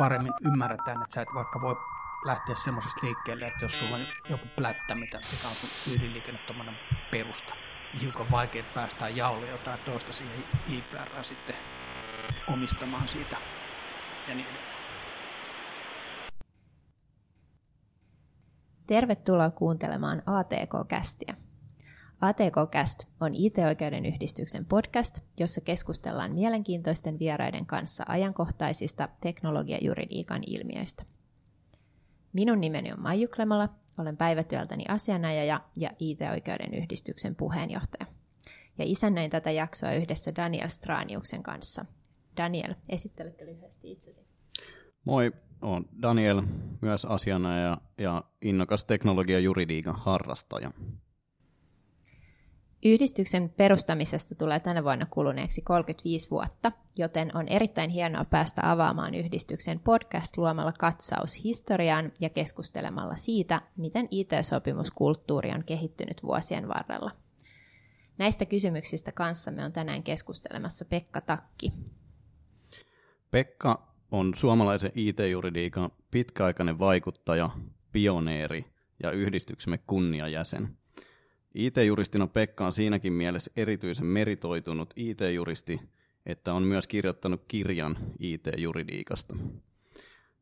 paremmin ymmärretään, että sä et vaikka voi lähteä semmoisesta liikkeelle, että jos sulla on joku plättä, mitä, mikä on sun ydinliikenne perusta, niin hiukan vaikea päästää jaulle jotain toista siihen IPR sitten omistamaan siitä ja niin edelleen. Tervetuloa kuuntelemaan ATK-kästiä. ATK-Cast on IT-oikeuden yhdistyksen podcast, jossa keskustellaan mielenkiintoisten vieraiden kanssa ajankohtaisista teknologiajuridiikan ilmiöistä. Minun nimeni on Maiju Klemala, olen päivätyöltäni asianajaja ja IT-oikeuden yhdistyksen puheenjohtaja. Ja isännöin tätä jaksoa yhdessä Daniel Straniuksen kanssa. Daniel, esitteletkö lyhyesti itsesi? Moi, olen Daniel, myös asianajaja ja innokas teknologiajuridiikan harrastaja. Yhdistyksen perustamisesta tulee tänä vuonna kuluneeksi 35 vuotta, joten on erittäin hienoa päästä avaamaan yhdistyksen podcast luomalla katsaus historiaan ja keskustelemalla siitä, miten IT-sopimuskulttuuri on kehittynyt vuosien varrella. Näistä kysymyksistä kanssamme on tänään keskustelemassa Pekka Takki. Pekka on suomalaisen IT-juridiikan pitkäaikainen vaikuttaja, pioneeri ja yhdistyksemme kunniajäsen – IT-juristina Pekka on siinäkin mielessä erityisen meritoitunut IT-juristi, että on myös kirjoittanut kirjan IT-juridiikasta.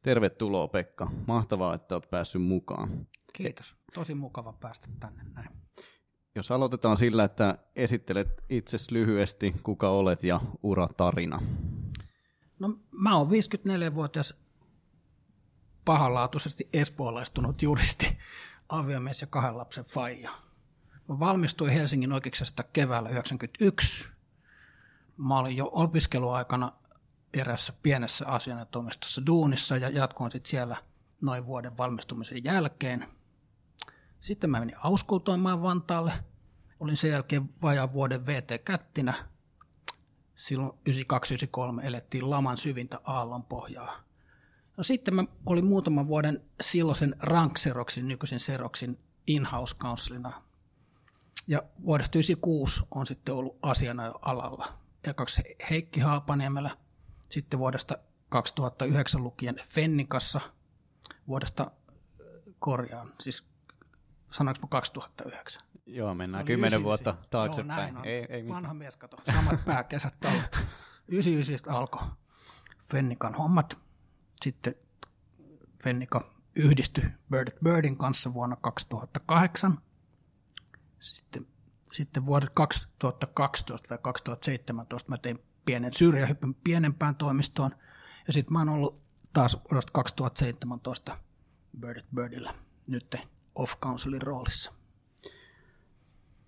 Tervetuloa Pekka. Mahtavaa, että olet päässyt mukaan. Kiitos. Tosi mukava päästä tänne näin. Jos aloitetaan sillä, että esittelet itsesi lyhyesti, kuka olet ja uratarina. No mä oon 54-vuotias pahanlaatuisesti espoolaistunut juristi, aviomies ja kahden lapsen faija Valmistuin Helsingin oikeuksesta keväällä 1991. Mä olin jo opiskeluaikana erässä pienessä asianajotoimistossa duunissa ja jatkoin sitten siellä noin vuoden valmistumisen jälkeen. Sitten mä menin auskultoimaan Vantaalle. Olin sen jälkeen vajaan vuoden VT-kättinä. Silloin 92-93 elettiin laman syvintä aallon pohjaa. No sitten mä olin muutaman vuoden silloisen Rank Xeroxin, nykyisen Xeroxin in-house counselina ja vuodesta 1996 on sitten ollut asiana jo alalla. Ekaksi Heikki Haapaniemellä, sitten vuodesta 2009 lukien Fennikassa, vuodesta korjaan, siis sanoinko 2009? Joo, mennään kymmenen vuotta taaksepäin. Joo, näin on. Ei, ei Vanha mies, kato, samat pääkesät talvet. 99 alkoi Fennikan hommat. Sitten Fennika yhdistyi Bird Birdin kanssa vuonna 2008. Sitten, sitten vuodet 2012 vai 2017 mä tein pienen syrjähypyn pienempään toimistoon. Ja sitten mä oon ollut taas vuodesta 2017 Bird Birdillä nyt off counselin roolissa.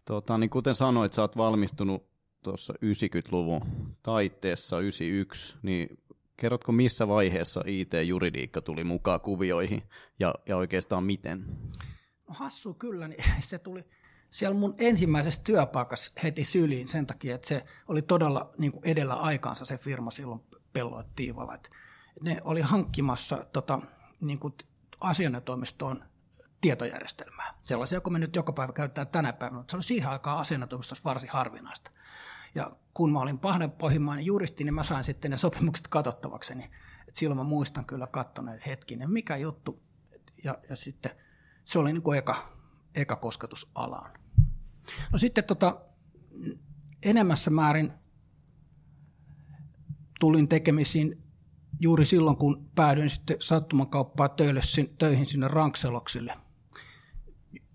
Tota, niin kuten sanoit, sä oot valmistunut tuossa 90-luvun taitteessa 91, niin kerrotko missä vaiheessa IT-juridiikka tuli mukaan kuvioihin ja, ja oikeastaan miten? No hassu kyllä, niin se tuli, siellä mun ensimmäisessä työpaikassa heti syliin sen takia, että se oli todella niin kuin edellä aikaansa se firma silloin pelloit Tiivalla. Että ne oli hankkimassa tota, niin kuin asianajotoimistoon tietojärjestelmää. Sellaisia, kun me nyt joka päivä käytetään tänä päivänä, mutta se oli siihen aikaan asianajotoimistossa varsin harvinaista. Ja kun mä olin pohjimmainen juristi, niin mä sain sitten ne sopimukset katsottavakseni. Et silloin mä muistan kyllä kattoneen, että hetkinen, mikä juttu. Ja, ja sitten se oli niin kuin eka, eka kosketus alaan. No sitten tota, enemmässä määrin tulin tekemisiin juuri silloin, kun päädyin sitten sattumankauppaa töille, töihin sinne Rankseloksille.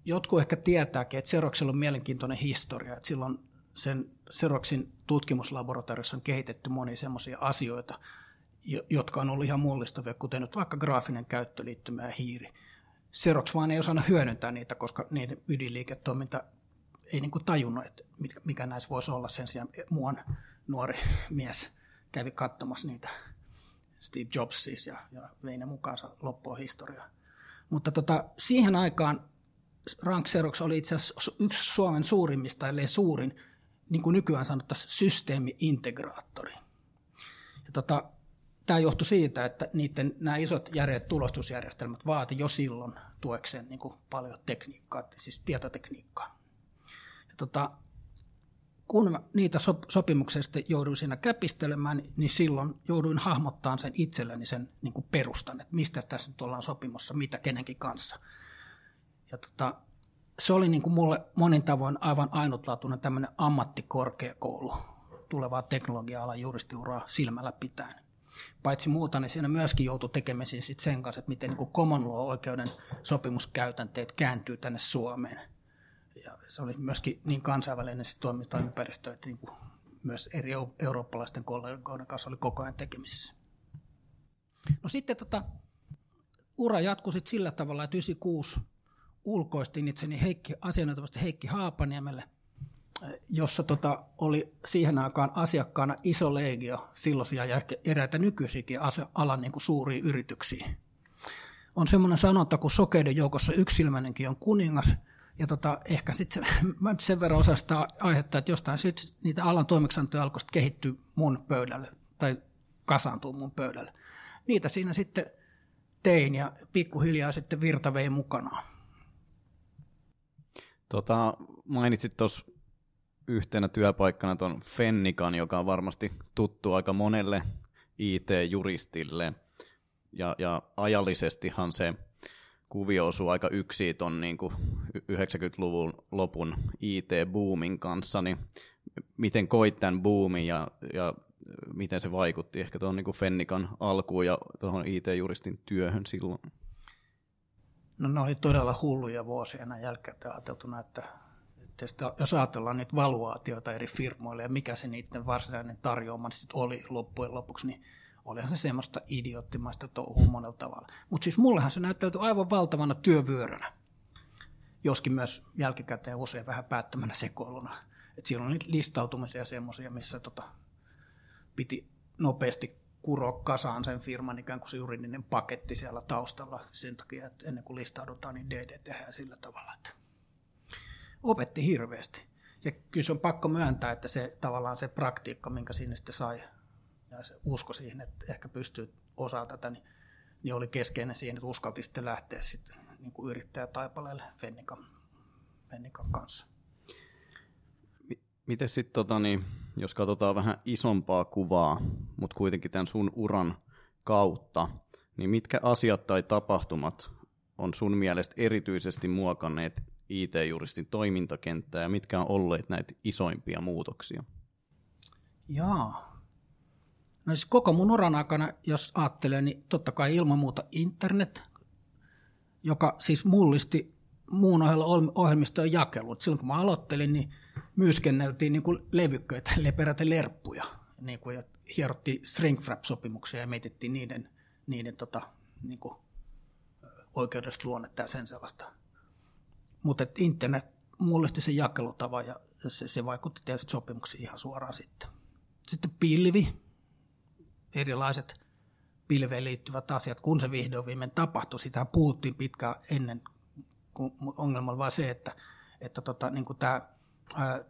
Jotkut ehkä tietääkin, että Seroksella on mielenkiintoinen historia, että silloin sen Seroksin tutkimuslaboratoriossa on kehitetty monia semmoisia asioita, jotka on ollut ihan mullistavia, kuten nyt vaikka graafinen käyttöliittymä ja hiiri. Xerox vaan ei osannut hyödyntää niitä, koska niiden ydinliiketoiminta ei niin kuin tajunnut, että mikä näissä voisi olla sen sijaan muuan nuori mies kävi katsomassa niitä Steve Jobs siis ja, ja vei ne mukaansa loppua historiaa. Mutta tota, siihen aikaan Rank Xerox oli itse asiassa yksi Suomen suurimmista, ellei suurin, niin kuin nykyään sanottaisiin, systeemi-integraattori. Ja tota, tämä johtui siitä, että niiden, nämä isot järjet tulostusjärjestelmät vaati jo silloin tuekseen niin kuin paljon tekniikkaa, siis tietotekniikkaa. Ja tota, kun niitä sopimuksia sitten jouduin siinä käpistelemään, niin silloin jouduin hahmottamaan sen itselleni sen niin kuin perustan, että mistä tässä nyt ollaan sopimussa, mitä kenenkin kanssa. Ja tota, se oli niin kuin mulle monin tavoin aivan ainutlaatuinen tämmöinen ammattikorkeakoulu tulevaa teknologia-alan juristiuraa silmällä pitäen. Paitsi muuta, niin siinä myöskin joutui tekemisiin sit sen kanssa, että miten niin common law-oikeuden sopimuskäytänteet kääntyy tänne Suomeen. Ja se oli myöskin niin kansainvälinen se toimintaympäristö, että niin myös eri eurooppalaisten kollegoiden kanssa oli koko ajan tekemisissä. No sitten tota, ura jatkui sit sillä tavalla, että 96 ulkoistin itseni Heikki, asianajatavasti Heikki Haapaniemelle, jossa tota, oli siihen aikaan asiakkaana iso legio silloisia ja eräitä nykyisiäkin alan niin kuin suuria yrityksiä. On semmoinen sanonta, kun sokeiden joukossa yksilmäinenkin on kuningas, ja tota, ehkä sitten se, mä sen verran osaan sitä aihetta, että jostain sit niitä alan toimeksiantoja alkoi kehittyä mun pöydälle, tai kasaantuu mun pöydälle. Niitä siinä sitten tein, ja pikkuhiljaa sitten virta vei mukanaan. Tota, mainitsit tuossa yhtenä työpaikkana tuon Fennikan, joka on varmasti tuttu aika monelle IT-juristille. Ja, ja ajallisestihan se kuvio osuu aika yksi tuon niin 90-luvun lopun IT-boomin kanssa, niin miten koit tämän boomin ja, ja miten se vaikutti ehkä tuohon niin Fennikan alkuun ja tuohon IT-juristin työhön silloin? No ne oli todella hulluja vuosia näin jälkeen ajateltuna, että, että jos ajatellaan niitä valuaatioita eri firmoille ja mikä se niiden varsinainen tarjoama sitten oli loppujen lopuksi, niin olihan se semmoista idioottimaista touhua monella tavalla. Mutta siis mullehan se näyttäytyi aivan valtavana työvyörönä, joskin myös jälkikäteen usein vähän päättömänä sekoiluna. Et siellä on niitä listautumisia semmoisia, missä tota, piti nopeasti kuroa kasaan sen firman ikään kuin se juridinen paketti siellä taustalla sen takia, että ennen kuin listaudutaan, niin DD tehdään sillä tavalla, että opetti hirveästi. Ja kyllä se on pakko myöntää, että se tavallaan se praktiikka, minkä sinne sitten sai, ja se usko siihen, että ehkä pystyy osaa tätä, niin, niin oli keskeinen siihen, että uskalti sitten lähteä sitten niin kuin yrittäjätaipaleelle Fennikan, Fennikan kanssa. Miten sitten, tota, niin, jos katsotaan vähän isompaa kuvaa, mutta kuitenkin tämän sun uran kautta, niin mitkä asiat tai tapahtumat on sun mielestä erityisesti muokanneet IT-juristin toimintakenttää ja mitkä on olleet näitä isoimpia muutoksia? Jaa. No siis koko mun uran aikana, jos ajattelee, niin totta kai ilman muuta internet, joka siis mullisti muun ohella ohjelmistojen jakelut. Silloin kun mä aloittelin, niin myyskenneltiin niin kuin levykköitä, peräti lerppuja, niin kuin, ja hierottiin stringfrap-sopimuksia ja mietittiin niiden, niiden tota, niin kuin, oikeudesta luonnetta ja sen sellaista. Mutta internet mullisti sen jakelutavan ja se, se vaikutti tietysti sopimuksiin ihan suoraan sitten. Sitten pilvi, erilaiset pilveen liittyvät asiat, kun se vihdoin viimein tapahtui, sitä puhuttiin pitkään ennen, kun ongelma oli vain se, että, että tota, niin kuin tämä ää,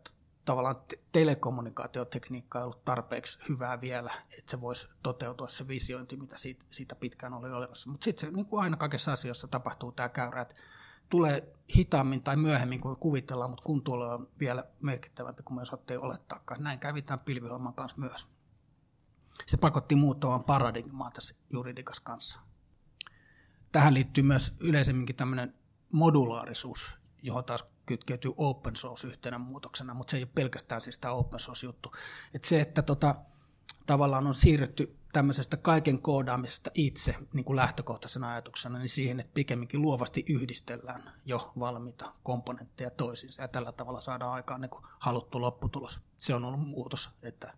tavallaan telekommunikaatiotekniikka ei ollut tarpeeksi hyvää vielä, että se voisi toteutua se visiointi, mitä siitä, siitä pitkään oli olemassa. Mutta sitten se niin kuin aina kaikessa asioissa tapahtuu tämä käyrä, että tulee hitaammin tai myöhemmin kuin kuvitellaan, mutta kun tuolla on vielä merkittävämpi kuin me osattiin olettaakaan. Näin kävi tämän pilvihomman kanssa myös. Se pakotti muuttamaan paradigmaa tässä juridikas kanssa. Tähän liittyy myös yleisemminkin tämmöinen modulaarisuus, johon taas kytkeytyy open source yhtenä muutoksena, mutta se ei ole pelkästään siis tämä open source juttu. Et se, että tota, tavallaan on siirrytty tämmöisestä kaiken koodaamisesta itse niin kuin lähtökohtaisena ajatuksena niin siihen, että pikemminkin luovasti yhdistellään jo valmiita komponentteja toisiinsa ja tällä tavalla saadaan aikaan niin kuin haluttu lopputulos. Se on ollut muutos, että,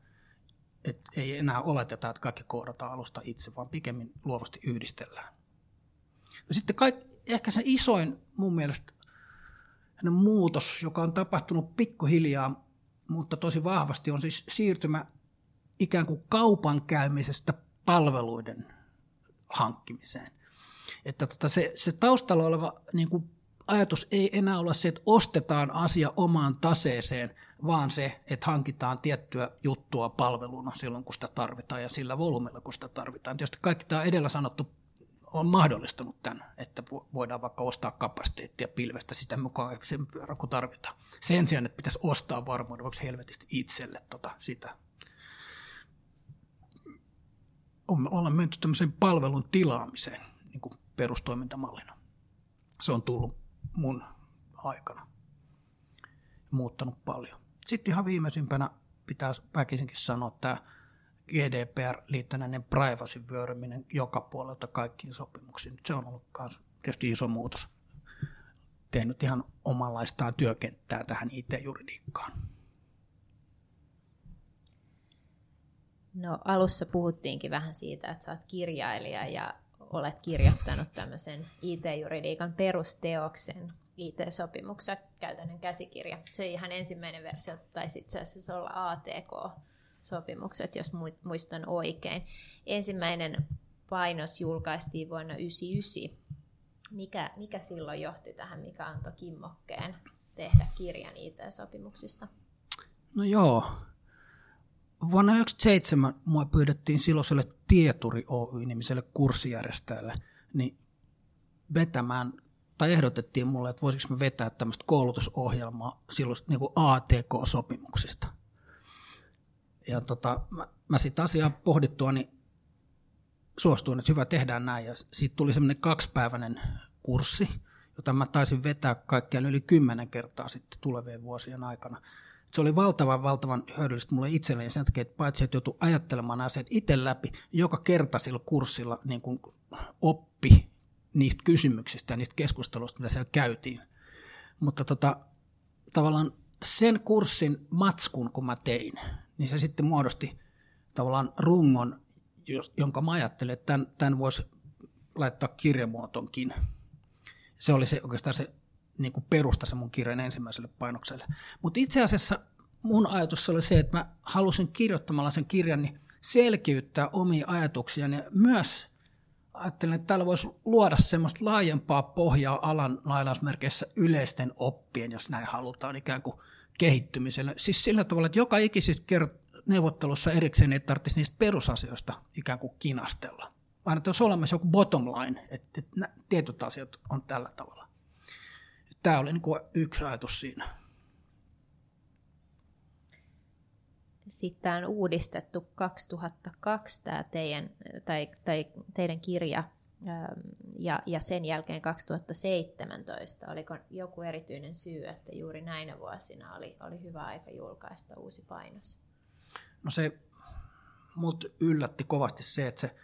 että ei enää oleteta, että kaikki koodataan alusta itse, vaan pikemmin luovasti yhdistellään. No sitten kaik, ehkä se isoin mun mielestä muutos, joka on tapahtunut pikkuhiljaa, mutta tosi vahvasti, on siis siirtymä ikään kuin kaupan käymisestä palveluiden hankkimiseen. Että tota se, se taustalla oleva niin kuin ajatus ei enää ole se, että ostetaan asia omaan taseeseen, vaan se, että hankitaan tiettyä juttua palveluna silloin, kun sitä tarvitaan ja sillä volyymilla, kun sitä tarvitaan. Tietysti kaikki tämä edellä sanottu on mahdollistanut tämän, että voidaan vaikka ostaa kapasiteettia pilvestä sitä mukaan sen verran kun tarvitaan. Sen sijaan, että pitäisi ostaa varmuuden helvetisti itselle tota, sitä. Ollaan menty tämmöisen palvelun tilaamiseen niin kuin perustoimintamallina. Se on tullut mun aikana. Muuttanut paljon. Sitten ihan viimeisimpänä pitää väkisinkin sanoa tämä GDPR-liittänäinen privacy vyöryminen joka puolelta kaikkiin sopimuksiin. Se on ollut myös tietysti iso muutos. Tehnyt ihan omanlaistaan työkenttää tähän IT-juridiikkaan. No alussa puhuttiinkin vähän siitä, että sä oot kirjailija ja olet kirjoittanut tämmöisen IT-juridiikan perusteoksen, IT-sopimuksen käytännön käsikirja. Se ihan ensimmäinen versio taisi itse asiassa olla ATK-sopimukset, jos muistan oikein. Ensimmäinen painos julkaistiin vuonna 1999. Mikä, mikä silloin johti tähän, mikä antoi kimmokkeen tehdä kirjan IT-sopimuksista? No joo, Vuonna 1997 mua pyydettiin silloiselle Tieturi Oy-nimiselle kurssijärjestäjälle niin vetämään, tai ehdotettiin mulle, että voisiko me vetää tämmöistä koulutusohjelmaa silloin niin kuin ATK-sopimuksista. Ja tota, mä, mä sitten asiaa pohdittua, niin suostuin, että hyvä tehdään näin. Ja siitä tuli semmoinen kaksipäiväinen kurssi, jota mä taisin vetää kaikkiaan yli kymmenen kertaa sitten tulevien vuosien aikana se oli valtavan, valtavan hyödyllistä mulle itselleni sen takia, että paitsi että joutui ajattelemaan asiat itse läpi, joka kerta sillä kurssilla niin kuin oppi niistä kysymyksistä ja niistä keskusteluista, mitä siellä käytiin. Mutta tota, tavallaan sen kurssin matskun, kun mä tein, niin se sitten muodosti tavallaan rungon, jonka mä ajattelin, että tämän, tämän voisi laittaa kirjamuotonkin. Se oli se, oikeastaan se niin kuin perusta se mun kirjan ensimmäiselle painokselle. Mutta itse asiassa mun ajatus oli se, että mä halusin kirjoittamalla sen kirjan niin selkiyttää omia ajatuksia ja myös ajattelin, että täällä voisi luoda semmoista laajempaa pohjaa alan lainausmerkeissä yleisten oppien, jos näin halutaan, ikään kuin kehittymiselle. Siis sillä tavalla, että joka ikisessä neuvottelussa erikseen ei tarvitsisi niistä perusasioista ikään kuin kinastella, vaan että olisi olemassa joku bottom line, että tietyt asiat on tällä tavalla tämä oli niin kuin yksi ajatus siinä. Sitten tämä on uudistettu 2002 tämä teidän, tai, tai teidän kirja ähm, ja, ja sen jälkeen 2017. Oliko joku erityinen syy, että juuri näinä vuosina oli, oli hyvä aika julkaista uusi painos? No se mut yllätti kovasti se, että se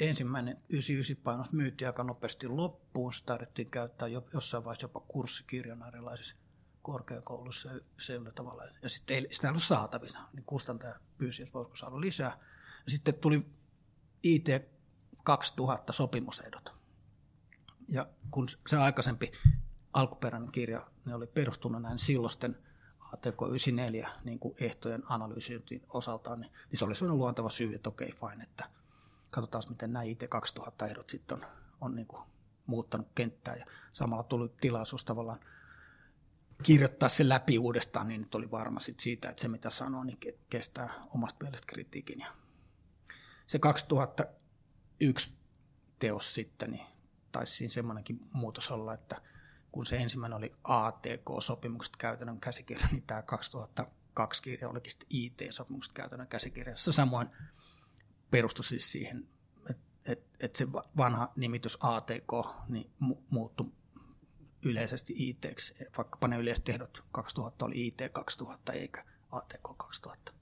ensimmäinen 99-painos myytiin aika nopeasti loppuun. Sitä tarvittiin käyttää jo, jossain vaiheessa jopa kurssikirjana erilaisissa korkeakoulussa sillä tavalla. Ja sitten ei, sitä ei ollut saatavissa, niin kustantaja pyysi, että voisiko saada lisää. Ja sitten tuli IT 2000 sopimusehdot. Ja kun se aikaisempi alkuperäinen kirja ne oli perustunut näin silloisten ATK 94 niin kuin ehtojen analyysiin osaltaan, niin, niin se oli sellainen luonteva syy, että okei, okay, fine, että katsotaan miten nämä IT2000-ehdot sitten on, on niin kuin muuttanut kenttää ja samalla tuli tilaisuus tavallaan kirjoittaa se läpi uudestaan, niin nyt oli varma sit siitä, että se mitä sanoo, niin kestää omasta mielestä kritiikin. Ja se 2001 teos sitten, niin taisi siinä semmoinenkin muutos olla, että kun se ensimmäinen oli ATK-sopimukset käytännön käsikirja, niin tämä 2002 kirja olikin sitten IT-sopimukset käytännön käsikirjassa. Samoin perustui siis siihen, että et, et se vanha nimitys ATK niin mu- muuttui yleisesti IT, vaikkapa ne yleiset ehdot 2000 oli IT 2000 eikä ATK 2000.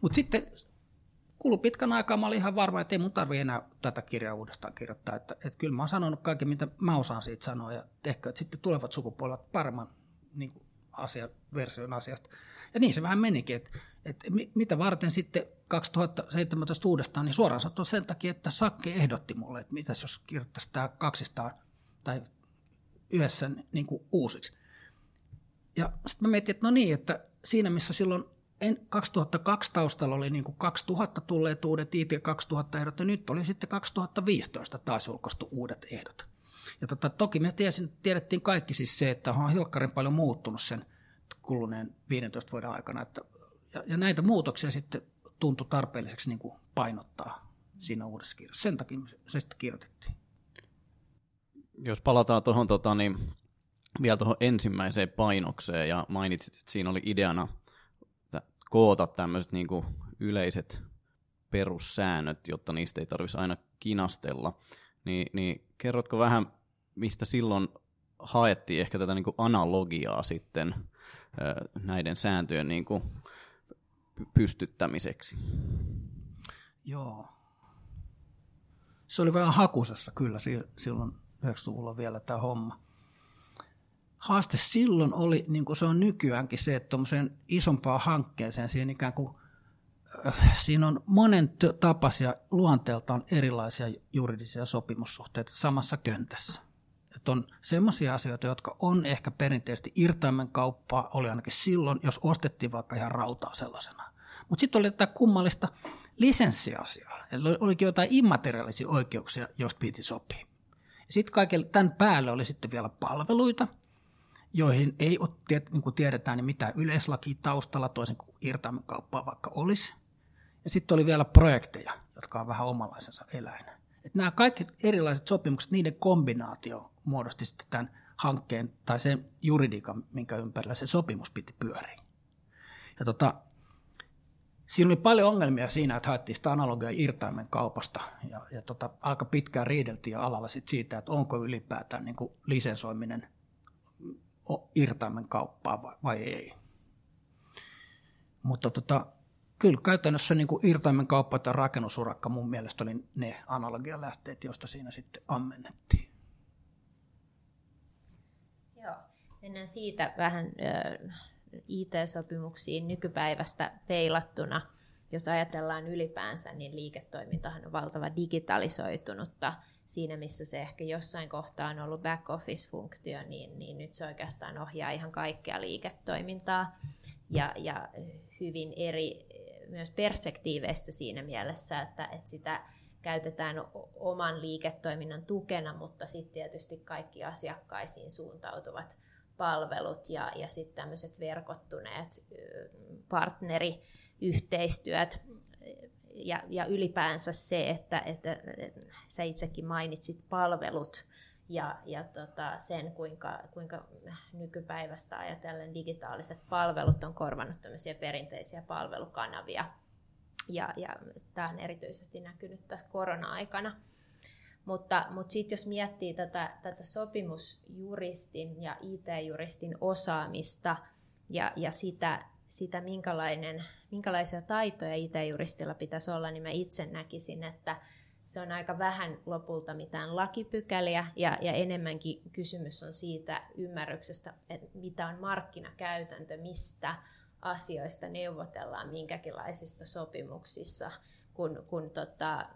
Mutta sitten kului pitkän aikaa, mä olin ihan varma, että ei mun tarvi enää tätä kirjaa uudestaan kirjoittaa. Että, että kyllä mä oon sanonut kaiken, mitä mä osaan siitä sanoa, ja ehkä että sitten tulevat sukupolvet paremman niin asia, version asiasta. Ja niin se vähän menikin, että, että mitä varten sitten 2017 uudestaan, niin suoraan sanottuna sen takia, että Sakke ehdotti mulle, että mitäs jos kirjoittaisi tämä kaksistaan tai yhdessä niin kuin uusiksi. Ja sitten mä mietin, että no niin, että siinä missä silloin 2002 taustalla oli niin kuin 2000 tulleet uudet IT 2000 ehdot, ja nyt oli sitten 2015 taas julkaistu uudet ehdot. Ja tota, toki me tiesin, tiedettiin kaikki siis se, että on hilkkarin paljon muuttunut sen kuluneen 15 vuoden aikana. Että, ja, ja näitä muutoksia sitten tuntui tarpeelliseksi niin kuin painottaa siinä uudessa kirjassa. Sen takia se sitten kirjoitettiin. Jos palataan tuohon tota, niin, vielä tuohon ensimmäiseen painokseen ja mainitsit, että siinä oli ideana koota tämmöiset niin kuin yleiset perussäännöt, jotta niistä ei tarvitsisi aina kinastella, niin, niin kerrotko vähän, mistä silloin haettiin ehkä tätä niin kuin analogiaa sitten näiden sääntöjen niin kuin pystyttämiseksi? Joo. Se oli vähän hakusessa kyllä silloin 90-luvulla vielä tämä homma. Haaste silloin oli, niin kuin se on nykyäänkin, se, että tuommoiseen isompaan hankkeeseen siihen ikään kuin äh, siinä on monen tapaisia luonteeltaan erilaisia juridisia sopimussuhteita samassa köntässä. Että on sellaisia asioita, jotka on ehkä perinteisesti irtaimen kauppaa, oli ainakin silloin, jos ostettiin vaikka ihan rautaa sellaisena. Mutta sitten oli tätä kummallista lisenssiasiaa. Eli olikin jotain immateriaalisia oikeuksia, joista piti sopia. Sitten kaiken tämän päälle oli sitten vielä palveluita, joihin ei ole, niin kuin tiedetään, niin mitään yleislaki taustalla, toisin kuin irtaimen kauppaa vaikka olisi. Ja sitten oli vielä projekteja, jotka on vähän omanlaisensa eläin. Et nämä kaikki erilaiset sopimukset, niiden kombinaatio muodosti sitten tämän hankkeen tai sen juridiikan, minkä ympärillä se sopimus piti pyöriä. Ja tota, siinä oli paljon ongelmia siinä, että haettiin sitä analogia irtaimen kaupasta ja, ja tota, aika pitkään riideltiin alalla sit siitä, että onko ylipäätään niin kuin lisensoiminen irtaimen kauppaa vai, vai ei. Mutta tota, kyllä käytännössä niin kuin irtaimen kauppa tai rakennusurakka mun mielestä oli ne analogialähteet, joista siinä sitten ammennettiin. Joo, mennään siitä vähän IT-sopimuksiin nykypäivästä peilattuna. Jos ajatellaan ylipäänsä, niin liiketoimintahan on valtava digitalisoitunutta. Siinä, missä se ehkä jossain kohtaa on ollut back-office-funktio, niin, niin nyt se oikeastaan ohjaa ihan kaikkea liiketoimintaa. Ja, ja hyvin eri myös perspektiiveistä siinä mielessä, että, että sitä käytetään oman liiketoiminnan tukena, mutta sitten tietysti kaikki asiakkaisiin suuntautuvat palvelut ja, ja sitten tämmöiset verkottuneet partneriyhteistyöt ja, ja ylipäänsä se, että, että, että sä itsekin mainitsit palvelut ja, ja tota, sen, kuinka, kuinka nykypäivästä ajatellen digitaaliset palvelut on korvannut tämmöisiä perinteisiä palvelukanavia. Ja, ja tämä on erityisesti näkynyt tässä korona-aikana. Mutta, mutta sitten jos miettii tätä, tätä sopimusjuristin ja IT-juristin osaamista ja, ja sitä, sitä minkälainen, minkälaisia taitoja IT-juristilla pitäisi olla, niin mä itse näkisin, että se on aika vähän lopulta mitään lakipykäliä. Ja, ja enemmänkin kysymys on siitä ymmärryksestä, että mitä on markkinakäytäntö, mistä asioista neuvotellaan minkäkinlaisista sopimuksissa, kun, kun tota,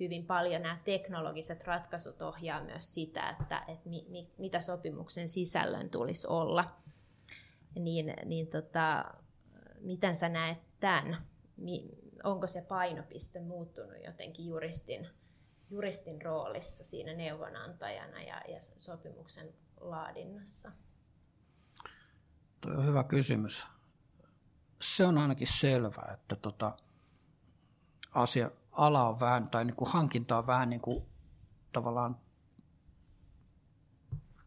hyvin paljon nämä teknologiset ratkaisut ohjaa myös sitä, että, että mi, mi, mitä sopimuksen sisällön tulisi olla. Niin, niin tota, miten sä näet tämän? Onko se painopiste muuttunut jotenkin juristin, juristin roolissa siinä neuvonantajana ja, ja sopimuksen laadinnassa? Tuo on hyvä kysymys. Se on ainakin selvää, että tota, asia, ala on vähän, tai niin kuin hankinta on vähän niin kuin tavallaan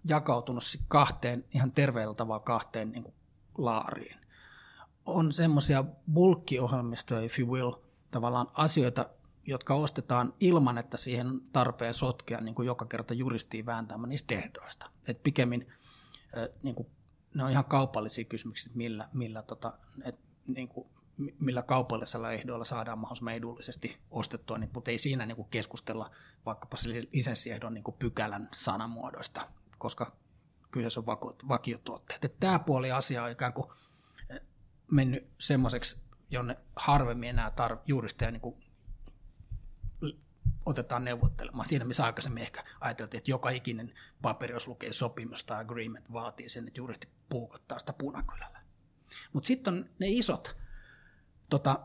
jakautunut kahteen, ihan terveellä tavalla kahteen niin kuin laariin. On semmoisia bulkkiohjelmistoja, if you will, tavallaan asioita, jotka ostetaan ilman, että siihen tarpeen sotkea niin kuin joka kerta juristiin vääntämään niistä ehdoista. Et pikemmin niin kuin, ne on ihan kaupallisia kysymyksiä, millä, millä tota, et, niin kuin, millä kaupallisella ehdoilla saadaan mahdollisimman edullisesti ostettua, niin, mutta ei siinä niin kuin keskustella vaikkapa lisenssiehdon niin kuin pykälän sanamuodoista, koska kyseessä on vakiotuotteet. Että tämä puoli asiaa on ikään kuin eh, mennyt semmoiseksi, jonne harvemmin enää tar- juristeja niin kuin otetaan neuvottelemaan. Siinä missä aikaisemmin ehkä ajateltiin, että joka ikinen paperi, jos lukee sopimus tai agreement, vaatii sen, että juristi puukottaa sitä punakylällä. Mutta sitten on ne isot tota,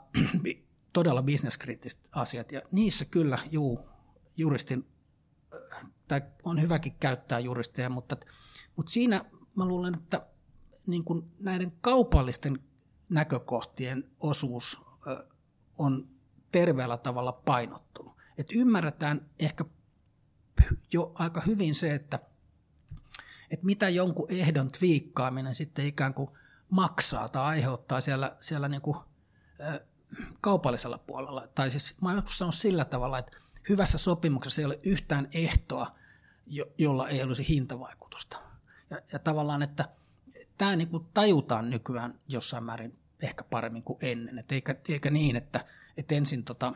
todella bisneskriittiset asiat, ja niissä kyllä juu, juristin, äh, tai on hyväkin käyttää juristeja, mutta, mutta siinä mä luulen, että niin kuin näiden kaupallisten näkökohtien osuus on terveellä tavalla painottunut. Että ymmärretään ehkä jo aika hyvin se, että, että mitä jonkun ehdon twiikkaaminen sitten ikään kuin maksaa tai aiheuttaa siellä, siellä niin kuin, kaupallisella puolella. Tai siis mä oon joskus sillä tavalla, että hyvässä sopimuksessa ei ole yhtään ehtoa, jo, jolla ei olisi hintavaikutusta. Ja, ja tavallaan, että tämä niin kuin tajutaan nykyään jossain määrin ehkä paremmin kuin ennen. Et eikä, eikä niin, että, että ensin tota,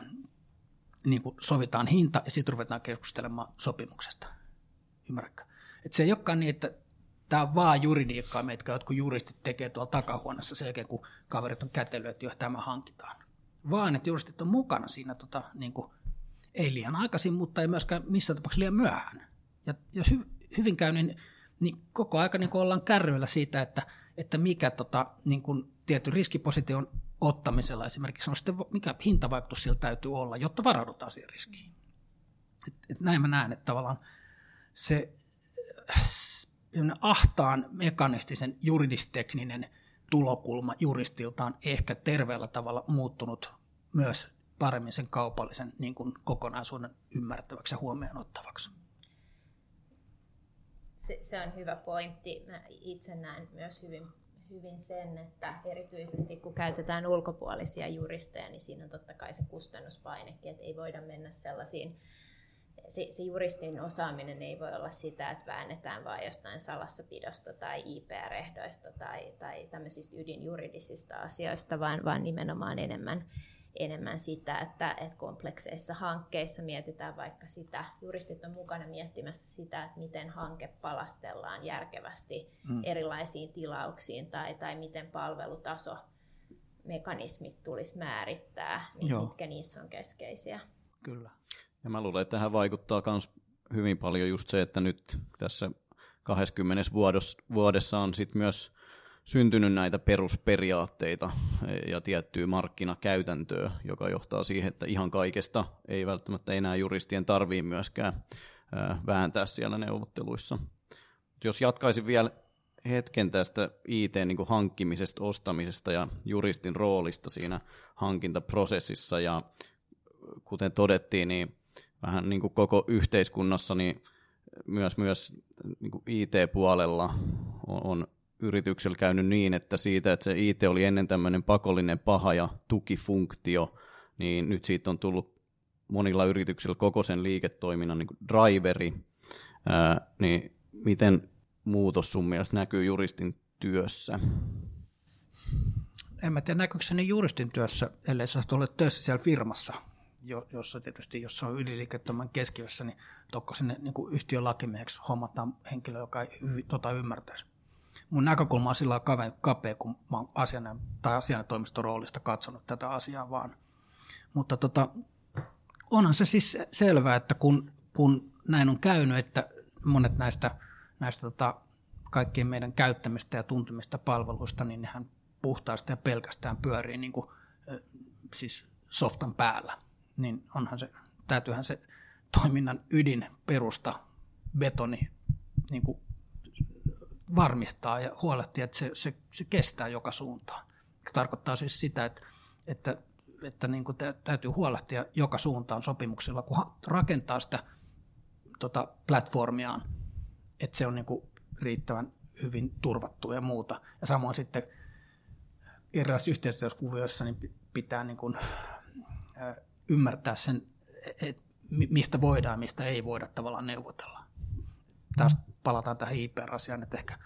niin kuin sovitaan hinta ja sitten ruvetaan keskustelemaan sopimuksesta. Ymmärrätkö? Et se ei olekaan niin, että tämä on vaan juridiikkaa, mitkä jotkut juristit tekee tuolla takahuoneessa sen jälkeen, kun kaverit on kätellyt, että jo tämä hankitaan. Vaan, että juristit on mukana siinä, tota, niin kuin, ei liian aikaisin, mutta ei myöskään missään tapauksessa liian myöhään. Ja jos hy, hyvin käy, niin, niin koko aika niin ollaan kärryillä siitä, että, että mikä tota, niin kuin tietty riskiposition ottamisella esimerkiksi on sitten, mikä hintavaikutus sillä täytyy olla, jotta varaudutaan siihen riskiin. Et, et näin mä näen, että tavallaan se ahtaan mekanistisen juridistekninen tulokulma juristiltaan ehkä terveellä tavalla muuttunut myös paremmin sen kaupallisen niin kuin kokonaisuuden ymmärtäväksi ja huomioon ottavaksi. Se, se on hyvä pointti. Mä itse näen myös hyvin, hyvin sen, että erityisesti kun käytetään ulkopuolisia juristeja, niin siinä on totta kai se kustannuspainekin, että ei voida mennä sellaisiin se, se juristin osaaminen ei voi olla sitä, että väännetään vain jostain salassapidosta tai IPR-ehdoista tai, tai tämmöisistä ydinjuridisista asioista, vaan, vaan nimenomaan enemmän, enemmän sitä, että, että komplekseissa hankkeissa mietitään vaikka sitä, juristit on mukana miettimässä sitä, että miten hanke palastellaan järkevästi mm. erilaisiin tilauksiin tai, tai miten palvelutaso mekanismit tulisi määrittää, niin mitkä niissä on keskeisiä. Kyllä. Ja mä luulen, että tähän vaikuttaa myös hyvin paljon just se, että nyt tässä 20 vuodessa on sit myös syntynyt näitä perusperiaatteita ja tiettyä markkinakäytäntöä, joka johtaa siihen, että ihan kaikesta ei välttämättä enää juristien tarvii myöskään vääntää siellä neuvotteluissa. Jos jatkaisin vielä hetken tästä IT-hankkimisesta, niin ostamisesta ja juristin roolista siinä hankintaprosessissa, ja kuten todettiin, niin vähän niin kuin koko yhteiskunnassa, niin myös, myös niin kuin IT-puolella on, on yrityksellä käynyt niin, että siitä, että se IT oli ennen tämmöinen pakollinen paha ja tukifunktio, niin nyt siitä on tullut monilla yrityksillä koko sen liiketoiminnan niin kuin driveri, ää, niin miten muutos sun mielestä näkyy juristin työssä? En mä tiedä, näkyykö se niin juristin työssä, ellei sä ole töissä siellä firmassa jossa tietysti, jos se on yliliiketoiminnan keskiössä, niin tokko sinne niin kuin yhtiön lakimieheksi hommataan henkilö, joka ei tota ymmärtäisi. Mun näkökulma on sillä kapea, kun mä oon asianajan, tai asianajotoimiston roolista katsonut tätä asiaa vaan. Mutta tota, onhan se siis selvää, että kun, kun näin on käynyt, että monet näistä, näistä tota, kaikkien meidän käyttämistä ja tuntemista palveluista, niin nehän puhtaasti ja pelkästään pyörii niin kuin, siis softan päällä niin onhan se, täytyyhän se toiminnan ydin perusta betoni niin kuin varmistaa ja huolehtia, että se, se, se kestää joka suuntaan. Tarkoittaa siis sitä, että, että, että niin kuin täytyy huolehtia joka suuntaan sopimuksilla, kun rakentaa sitä tota, platformiaan, että se on niin kuin riittävän hyvin turvattu ja muuta. Ja samoin sitten erilaisissa yhteistyökuvioissa niin pitää niin kuin, ymmärtää sen, että mistä voidaan, mistä ei voida tavallaan neuvotella. Tästä palataan tähän IPR-asiaan, että ehkä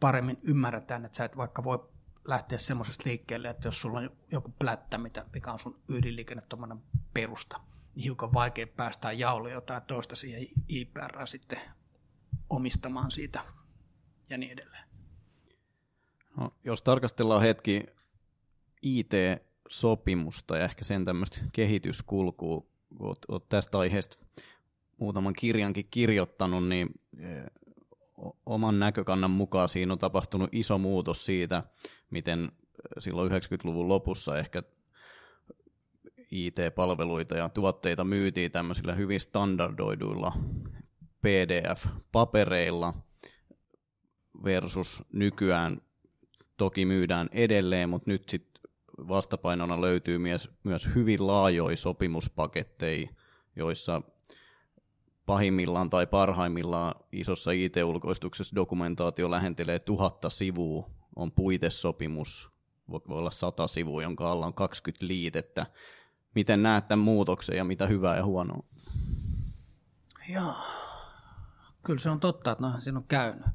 paremmin ymmärretään, että sä et vaikka voi lähteä semmoisesta liikkeelle, että jos sulla on joku plättä, mikä on sun ydinliikennetoiminnan perusta, niin hiukan vaikea päästää jaulle jotain toista siihen IPR sitten omistamaan siitä ja niin edelleen. No, jos tarkastellaan hetki IT sopimusta ja ehkä sen tämmöistä kehityskulkua, kun olet, olet tästä aiheesta muutaman kirjankin kirjoittanut, niin eh, oman näkökannan mukaan siinä on tapahtunut iso muutos siitä, miten silloin 90-luvun lopussa ehkä IT-palveluita ja tuotteita myytiin tämmöisillä hyvin standardoiduilla PDF-papereilla versus nykyään toki myydään edelleen, mutta nyt sitten vastapainona löytyy myös, myös hyvin laajoja sopimuspaketteja, joissa pahimmillaan tai parhaimmillaan isossa IT-ulkoistuksessa dokumentaatio lähentelee tuhatta sivua, on puitesopimus, voi olla sata sivua, jonka alla on 20 liitettä. Miten näet tämän muutoksen ja mitä hyvää ja huonoa? Joo, kyllä se on totta, että noin siinä on käynyt.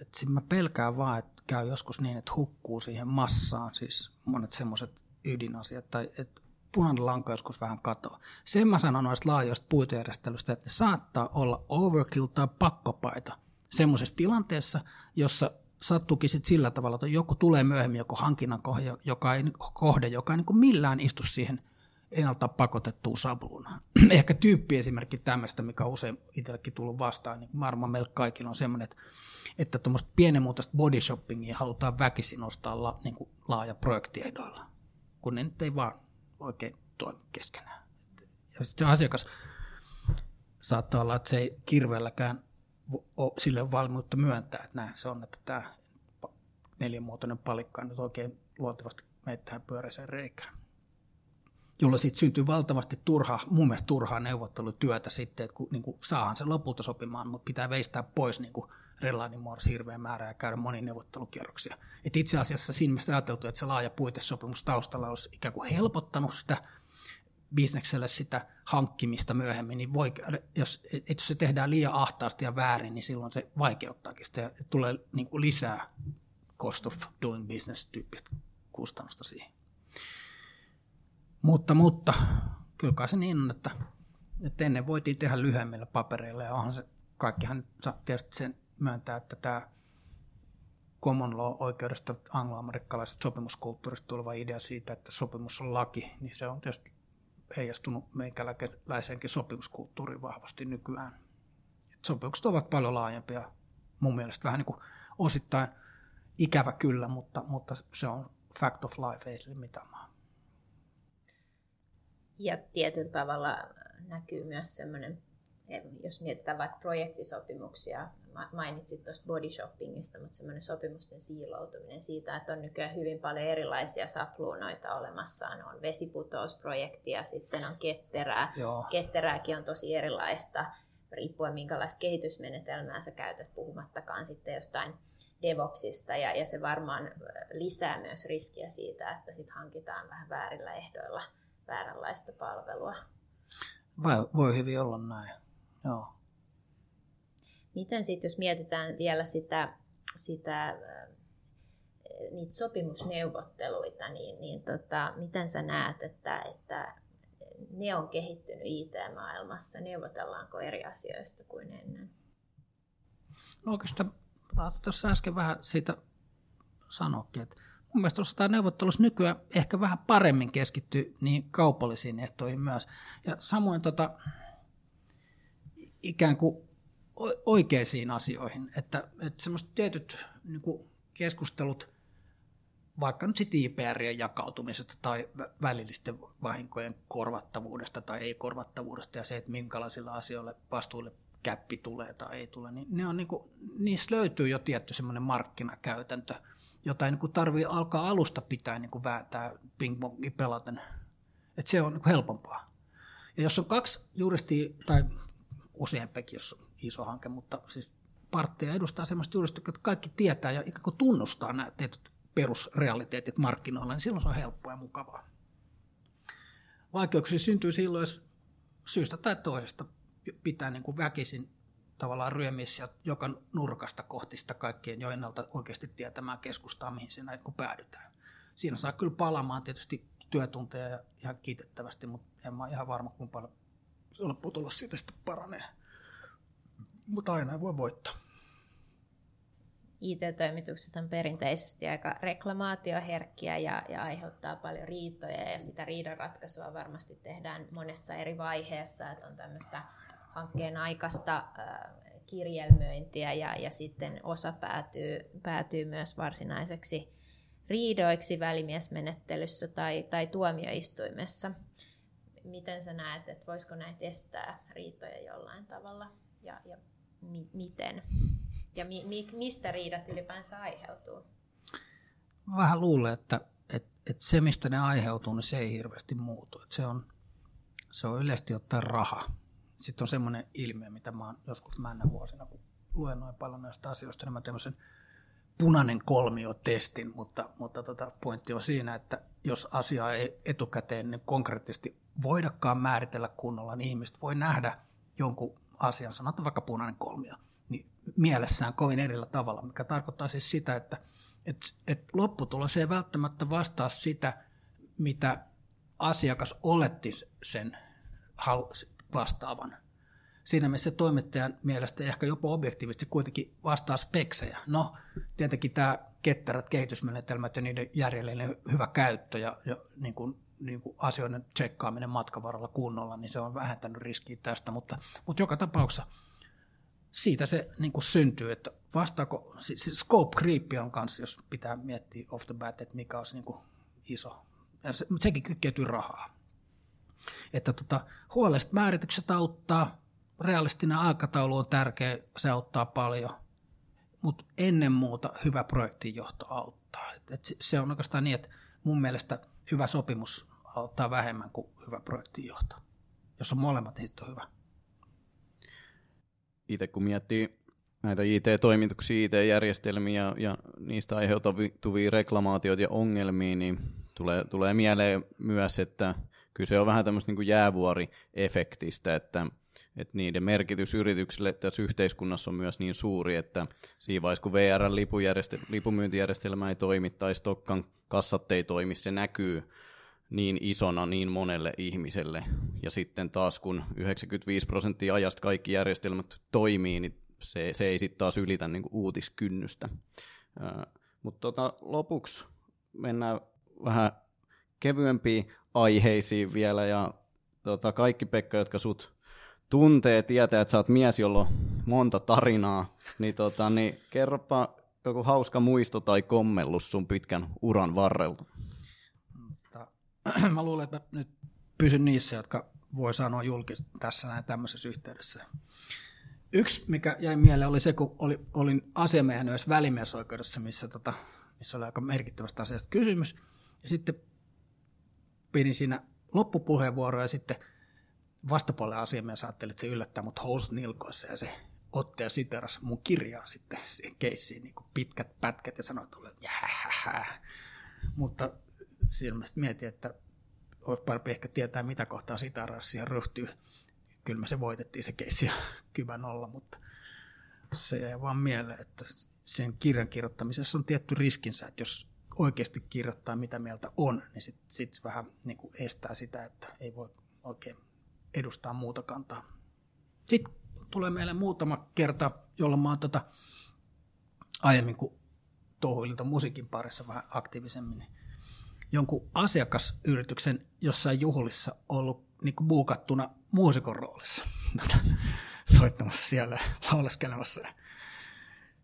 Et mä pelkään vaan, että käy joskus niin, että hukkuu siihen massaan, siis monet semmoiset ydinasiat, tai että punainen lanka joskus vähän katoaa. Sen mä sanon noista laajoista puitejärjestelyistä, että saattaa olla overkill tai pakkopaita semmoisessa tilanteessa, jossa sattuukin sit sillä tavalla, että joku tulee myöhemmin joku hankinnan kohde, joka ei, kohde, joka ei niin millään istu siihen ennalta pakotettuun sabluunaan. Ehkä tyyppiesimerkki tämmöistä, mikä on usein itsellekin tullut vastaan, niin varmaan meillä kaikilla on semmoinen, että, että tuommoista pienenmuutoista body shoppingia halutaan väkisin nostaa la, niin kuin laaja projektiehdoilla, kun ne nyt ei vaan oikein toimi keskenään. Ja sitten se asiakas saattaa olla, että se ei kirveelläkään ole sille valmiutta myöntää, että näin se on, että tämä neljänmuotoinen palikka on nyt oikein luontevasti meitä tähän pyöreiseen reikään. Jolla sitten syntyy valtavasti turhaa, mun mielestä turhaa neuvottelutyötä sitten, että kun, niin kuin, saahan se lopulta sopimaan, mutta pitää veistää pois niin kuin Relanin muodossa hirveän määrä ja käydä monia neuvottelukierroksia. Et itse asiassa siinä mielessä ajateltu, että se laaja puitesopimus taustalla olisi ikään kuin helpottanut sitä bisnekselle sitä hankkimista myöhemmin, niin voi, jos, et jos se tehdään liian ahtaasti ja väärin, niin silloin se vaikeuttaakin sitä ja tulee niin kuin lisää cost of doing business tyyppistä kustannusta siihen. Mutta, mutta kyllä se niin on, että, että ennen voitiin tehdä lyhyemmillä papereilla ja onhan se, kaikkihan tietysti sen myöntää, että tämä common law-oikeudesta angloamerikkalaisesta sopimuskulttuurista tuleva idea siitä, että sopimus on laki, niin se on tietysti heijastunut meikäläiseenkin sopimuskulttuuriin vahvasti nykyään. Et sopimukset ovat paljon laajempia, mun mielestä vähän niin kuin osittain ikävä kyllä, mutta, mutta se on fact of life, ei sille mitään maa. Ja tietyllä tavalla näkyy myös semmoinen jos mietitään vaikka projektisopimuksia, mainitsit tuosta body shoppingista, mutta semmoinen sopimusten siiloutuminen siitä, että on nykyään hyvin paljon erilaisia sapluunoita olemassa. On vesiputousprojektia, sitten on ketterää. Joo. Ketterääkin on tosi erilaista, riippuen minkälaista kehitysmenetelmää sä käytät, puhumattakaan sitten jostain DevOpsista, ja, ja se varmaan lisää myös riskiä siitä, että sit hankitaan vähän väärillä ehdoilla vääränlaista palvelua. Vai, voi hyvin olla näin. Joo. Miten sitten, jos mietitään vielä sitä, sitä äh, niitä sopimusneuvotteluita, niin, niin tota, miten sä näet, että, että ne on kehittynyt IT-maailmassa? Neuvotellaanko eri asioista kuin ennen? No oikeastaan tuossa äsken vähän siitä sanoikin, että mun mielestä tuossa neuvottelussa nykyään ehkä vähän paremmin keskittyy niin kaupallisiin ehtoihin myös. Ja samoin tota, ikään kuin oikeisiin asioihin, että, että semmoiset tietyt niin kuin keskustelut, vaikka nyt sitten IPRien jakautumisesta tai välillisten vahinkojen korvattavuudesta tai ei-korvattavuudesta ja se, että minkälaisilla asioilla vastuulle käppi tulee tai ei tule, niin, ne on niin kuin, niissä löytyy jo tietty semmoinen markkinakäytäntö, jota ei niin tarvitse alkaa alusta pitää niin vääntää ping-pongi pelaten, että se on niin kuin helpompaa. Ja jos on kaksi juristia tai useampikin, jos on iso hanke, mutta siis partteja edustaa sellaista julistuksia, että kaikki tietää ja ikään kuin tunnustaa nämä tietyt perusrealiteetit markkinoilla, niin silloin se on helppoa ja mukavaa. Vaikeuksia syntyy silloin, jos syystä tai toisesta pitää niin kuin väkisin tavallaan ryömiä joka nurkasta kohti sitä kaikkien jo ennalta oikeasti tietämään keskustaa, mihin siinä niin päädytään. Siinä saa kyllä palaamaan tietysti työtunteja ja ihan kiitettävästi, mutta en mä ihan varma, kuinka paljon lopputulos siitä sitten paranee. Mutta aina ei voi voittaa. IT-toimitukset on perinteisesti aika reklamaatioherkkiä ja, ja aiheuttaa paljon riitoja ja sitä riidanratkaisua varmasti tehdään monessa eri vaiheessa, että on tämmöistä hankkeen aikaista äh, kirjelmöintiä ja, ja sitten osa päätyy, päätyy myös varsinaiseksi riidoiksi välimiesmenettelyssä tai, tai tuomioistuimessa miten sä näet, että voisiko näitä estää riitoja jollain tavalla ja, ja mi- miten? Ja mi- mi- mistä riidat ylipäänsä aiheutuu? Vähän luulen, että, että, että se mistä ne aiheutuu, niin se ei hirveästi muutu. Että se, on, se on yleisesti ottaen raha. Sitten on semmoinen ilmiö, mitä mä oon joskus männä vuosina, kun luen noin paljon näistä asioista, niin mä tämmöisen punainen kolmio testin, mutta, mutta tota, pointti on siinä, että jos asiaa ei etukäteen niin konkreettisesti voidakaan määritellä kunnolla, niin ihmiset voi nähdä jonkun asian, sanotaan vaikka punainen kolmio, niin mielessään kovin erillä tavalla, mikä tarkoittaa siis sitä, että et, et lopputulos ei välttämättä vastaa sitä, mitä asiakas oletti sen vastaavan. Siinä missä toimittajan mielestä ehkä jopa objektiivisesti kuitenkin vastaa speksejä. No, tietenkin tämä ketterät kehitysmenetelmät ja niiden järjellinen hyvä käyttö ja, ja niin kuin, niin kuin asioiden tsekkaaminen matkavaralla kunnolla, niin se on vähentänyt riskiä tästä, mutta, mutta joka tapauksessa siitä se niin kuin syntyy, että vastaako, siis scope creep on kanssa, jos pitää miettiä off the bat, että mikä olisi niin kuin iso, ja se, mutta sekin kytkeytyy rahaa. Että tota, huolelliset määritykset auttaa, realistinen aikataulu on tärkeä, se auttaa paljon, mutta ennen muuta hyvä projektinjohto auttaa. Et, et se on oikeastaan niin, että mun mielestä hyvä sopimus auttaa vähemmän kuin hyvä projektinjohto. Jos on molemmat, on hyvä. Itse kun miettii näitä IT-toimituksia, IT-järjestelmiä ja niistä aiheutuvia reklamaatioita ja ongelmia, niin tulee, tulee mieleen myös, että kyse on vähän tämmöistä niin jäävuori-efektistä, että, että niiden merkitys yrityksille tässä yhteiskunnassa on myös niin suuri, että siinä vaiheessa kun VR-lipumyyntijärjestelmä ei toimi tai Stokkan kassat ei toimi, se näkyy niin isona niin monelle ihmiselle. Ja sitten taas kun 95 prosenttia ajasta kaikki järjestelmät toimii, niin se, se ei sitten taas ylitä niin uutiskynnystä. Mutta tota, lopuksi mennään vähän kevyempiin aiheisiin vielä ja tota, kaikki Pekka, jotka sut tuntee, tietää, että sä oot mies, jolla on monta tarinaa, niin, tota, niin kerropa joku hauska muisto tai kommellus sun pitkän uran varrelta. Mä luulen, että mä nyt pysyn niissä, jotka voi sanoa julkisesti tässä näin tämmöisessä yhteydessä. Yksi, mikä jäi mieleen, oli se, kun oli, olin asiamiehen myös välimiesoikeudessa, missä, tota, missä oli aika merkittävästä asiasta kysymys. Ja sitten pidin siinä loppupuheenvuoroa ja sitten vastapuolen asiamies ajatteli, että se yllättää mut housut nilkoissa ja se otti ja siteras mun kirjaa sitten siihen keissiin niin kuin pitkät pätkät ja sanoi, että jähähä. Mutta siinä mietin, että olisi parempi ehkä tietää, mitä kohtaa siteras siihen ryhtyy. Kyllä me se voitettiin se keissi kyvä nolla, mutta se jäi vaan mieleen, että sen kirjan kirjoittamisessa on tietty riskinsä, että jos oikeasti kirjoittaa, mitä mieltä on, niin sitten sit vähän niin kuin estää sitä, että ei voi oikein edustaa muuta kantaa. Sitten tulee meille muutama kerta, jolloin mä oon tota, aiemmin kuin touhuilta musiikin parissa vähän aktiivisemmin, niin jonkun asiakasyrityksen jossain juhlissa ollut niin kuin buukattuna muusikon roolissa tota, soittamassa siellä, lauleskelemassa.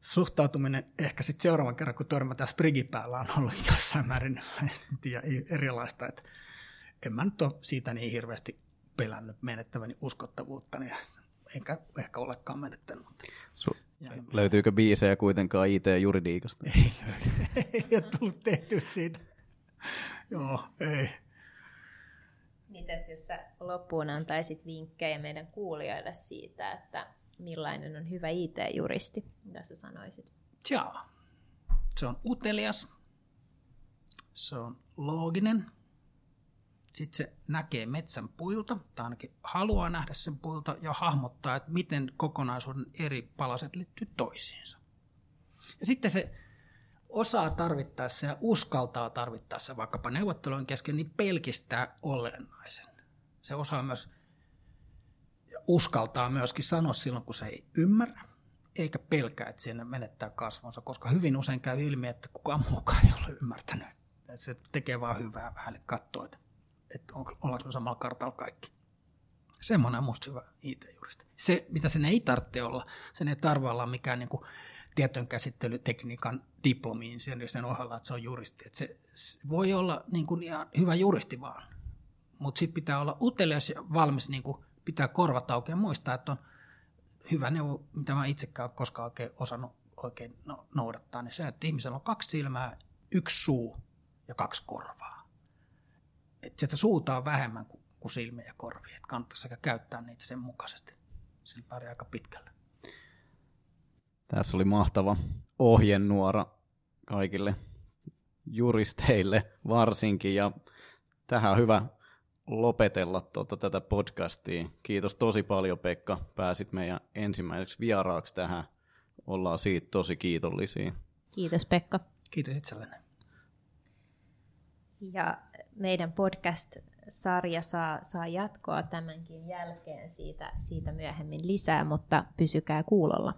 Suhtautuminen ehkä sitten seuraavan kerran, kun törmätään Sprigi päällä, on ollut jossain määrin en tiedä, erilaista. Että en mä nyt ole siitä niin hirveästi pelännyt menettäväni uskottavuutta, niin enkä ehkä olekaan menettänyt. Mutta Su- löytyykö biisejä kuitenkaan IT-juridiikasta? Ei löydy. ei ole tullut tehty siitä. Joo, ei. Mitäs jos sä loppuun antaisit vinkkejä meidän kuulijoille siitä, että millainen on hyvä IT-juristi? Mitä sä sanoisit? Joo. Se on utelias, se on looginen, sitten se näkee metsän puilta, tai ainakin haluaa nähdä sen puilta, ja hahmottaa, että miten kokonaisuuden eri palaset liittyy toisiinsa. Ja sitten se osaa tarvittaessa ja uskaltaa tarvittaessa vaikkapa neuvottelujen kesken, niin pelkistää olennaisen. Se osaa myös uskaltaa myöskin sanoa silloin, kun se ei ymmärrä, eikä pelkää, että siinä menettää kasvonsa, koska hyvin usein käy ilmi, että kukaan muukaan ei ole ymmärtänyt. Se tekee vaan hyvää vähän katsoa, että että on, ollaanko me samalla kartalla kaikki. Semmoinen on musta hyvä IT-juristi. Se, mitä sen ei tarvitse olla, sen ei tarvitse olla mikään niin kuin tietojenkäsittelytekniikan diplomiin sen, sen ohella, että se on juristi. Että se, se voi olla niin kuin ihan hyvä juristi vaan, mutta sitten pitää olla utelias ja valmis niin kuin pitää korvat auki ja muistaa, että on hyvä neuvo, mitä mä itsekään ole koskaan oikein osannut oikein no, noudattaa, niin se, että ihmisellä on kaksi silmää, yksi suu ja kaksi korvaa että se suuta on vähemmän kuin kuin silmiä ja korvia. Että kannattaisi sekä käyttää niitä sen mukaisesti. Sillä pärjää aika pitkälle. Tässä oli mahtava ohjenuora kaikille juristeille varsinkin. Ja tähän on hyvä lopetella tuota, tätä podcastia. Kiitos tosi paljon Pekka, pääsit meidän ensimmäiseksi vieraaksi tähän. Ollaan siitä tosi kiitollisia. Kiitos Pekka. Kiitos itsellenne. Ja meidän podcast-sarja saa, saa jatkoa tämänkin jälkeen siitä, siitä myöhemmin lisää, mutta pysykää kuulolla.